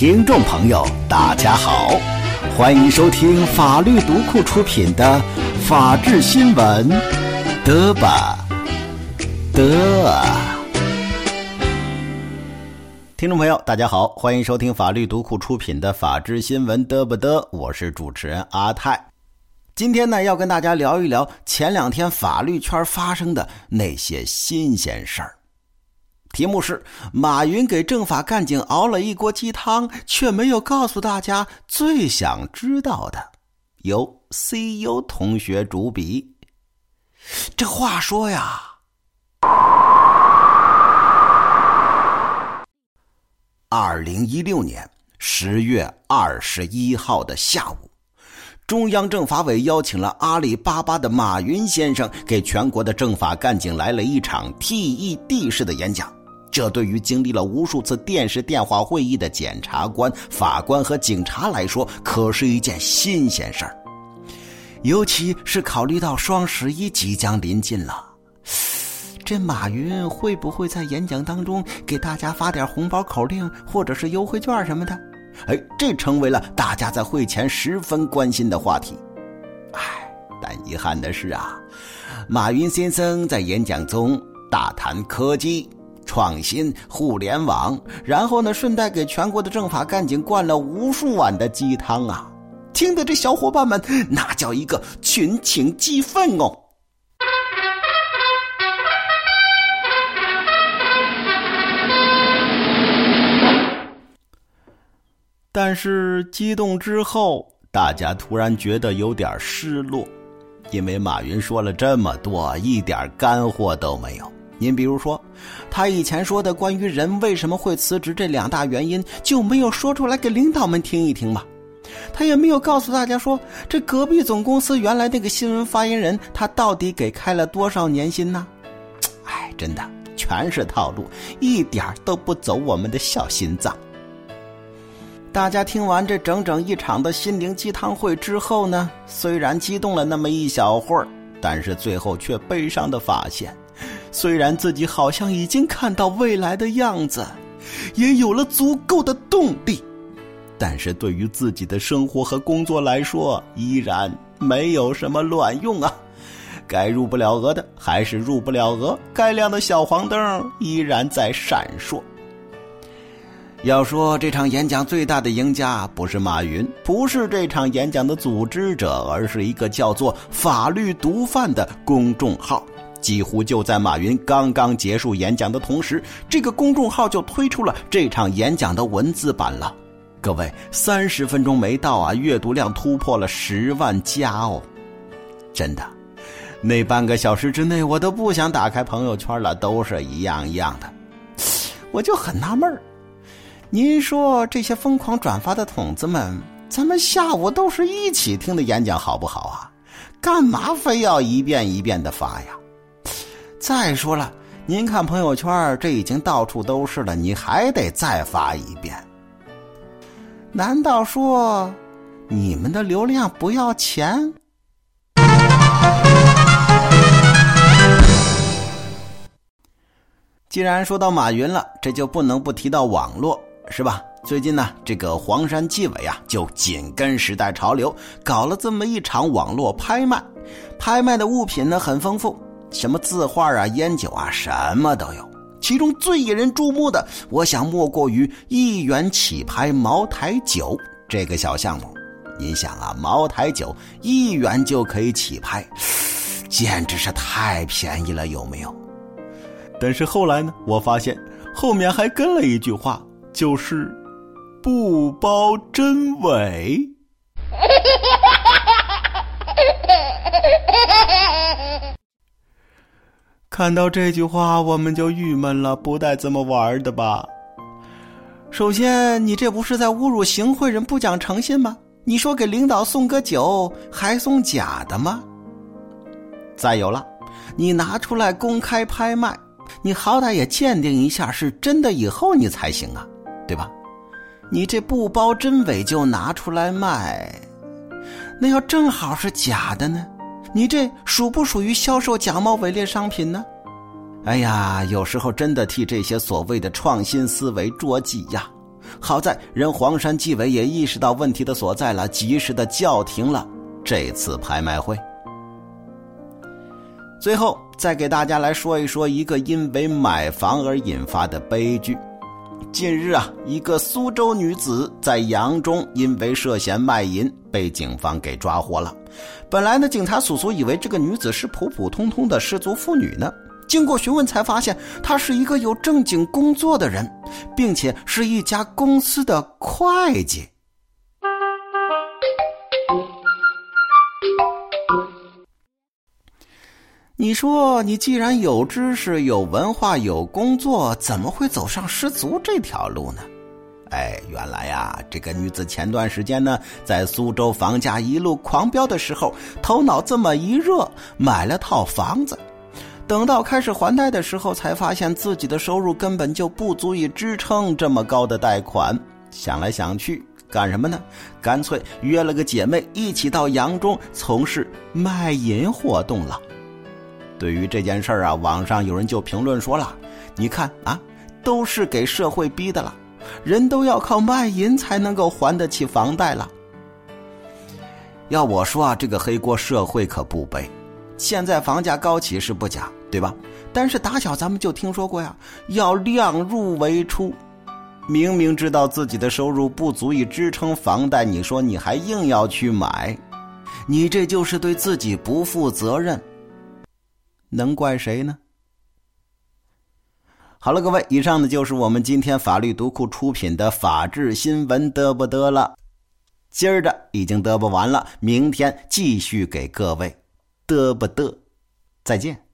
听众朋友，大家好，欢迎收听法律读库出品的《法治新闻》，得吧，得。听众朋友，大家好，欢迎收听法律读库出品的《法治新闻》，得不得？我是主持人阿泰。今天呢，要跟大家聊一聊前两天法律圈发生的那些新鲜事儿。题目是：马云给政法干警熬了一锅鸡汤，却没有告诉大家最想知道的。由 CEO 同学主笔。这话说呀，二零一六年十月二十一号的下午，中央政法委邀请了阿里巴巴的马云先生，给全国的政法干警来了一场 TED 式的演讲。这对于经历了无数次电视电话会议的检察官、法官和警察来说，可是一件新鲜事儿。尤其是考虑到双十一即将临近了，这马云会不会在演讲当中给大家发点红包口令，或者是优惠券什么的？哎，这成为了大家在会前十分关心的话题。哎，但遗憾的是啊，马云先生在演讲中大谈科技。创新互联网，然后呢，顺带给全国的政法干警灌了无数碗的鸡汤啊！听得这小伙伴们那叫一个群情激愤哦。但是激动之后，大家突然觉得有点失落，因为马云说了这么多，一点干货都没有。您比如说，他以前说的关于人为什么会辞职这两大原因，就没有说出来给领导们听一听吗？他也没有告诉大家说，这隔壁总公司原来那个新闻发言人，他到底给开了多少年薪呢？哎，真的全是套路，一点都不走我们的小心脏。大家听完这整整一场的心灵鸡汤会之后呢，虽然激动了那么一小会儿，但是最后却悲伤的发现。虽然自己好像已经看到未来的样子，也有了足够的动力，但是对于自己的生活和工作来说，依然没有什么卵用啊！该入不了额的还是入不了额，该亮的小黄灯依然在闪烁。要说这场演讲最大的赢家不是马云，不是这场演讲的组织者，而是一个叫做“法律毒贩”的公众号。几乎就在马云刚刚结束演讲的同时，这个公众号就推出了这场演讲的文字版了。各位，三十分钟没到啊，阅读量突破了十万加哦！真的，那半个小时之内，我都不想打开朋友圈了，都是一样一样的。我就很纳闷儿，您说这些疯狂转发的筒子们，咱们下午都是一起听的演讲，好不好啊？干嘛非要一遍一遍的发呀？再说了，您看朋友圈，这已经到处都是了，你还得再发一遍？难道说你们的流量不要钱？既然说到马云了，这就不能不提到网络，是吧？最近呢，这个黄山纪委啊，就紧跟时代潮流，搞了这么一场网络拍卖，拍卖的物品呢很丰富。什么字画啊、烟酒啊，什么都有。其中最引人注目的，我想莫过于一元起拍茅台酒这个小项目。您想啊，茅台酒一元就可以起拍，简直是太便宜了，有没有？但是后来呢，我发现后面还跟了一句话，就是不包真伪。看到这句话，我们就郁闷了，不带这么玩的吧？首先，你这不是在侮辱行贿人，不讲诚信吗？你说给领导送个酒，还送假的吗？再有了，你拿出来公开拍卖，你好歹也鉴定一下是真的以后你才行啊，对吧？你这不包真伪就拿出来卖，那要正好是假的呢？你这属不属于销售假冒伪劣商品呢？哎呀，有时候真的替这些所谓的创新思维捉急呀！好在人黄山纪委也意识到问题的所在了，及时的叫停了这次拍卖会。最后，再给大家来说一说一个因为买房而引发的悲剧。近日啊，一个苏州女子在扬中因为涉嫌卖淫被警方给抓获了。本来呢，警察叔叔以为这个女子是普普通通的失足妇女呢。经过询问，才发现她是一个有正经工作的人，并且是一家公司的会计。你说，你既然有知识、有文化、有工作，怎么会走上失足这条路呢？哎，原来呀，这个女子前段时间呢，在苏州房价一路狂飙的时候，头脑这么一热，买了套房子。等到开始还贷的时候，才发现自己的收入根本就不足以支撑这么高的贷款。想来想去，干什么呢？干脆约了个姐妹一起到扬中从事卖淫活动了。对于这件事儿啊，网上有人就评论说了：“你看啊，都是给社会逼的了，人都要靠卖淫才能够还得起房贷了。”要我说啊，这个黑锅社会可不背。现在房价高起是不假，对吧？但是打小咱们就听说过呀，要量入为出。明明知道自己的收入不足以支撑房贷，你说你还硬要去买，你这就是对自己不负责任。能怪谁呢？好了，各位，以上呢就是我们今天法律读库出品的法治新闻得不得了。今儿的已经得不完了，明天继续给各位得不得。再见。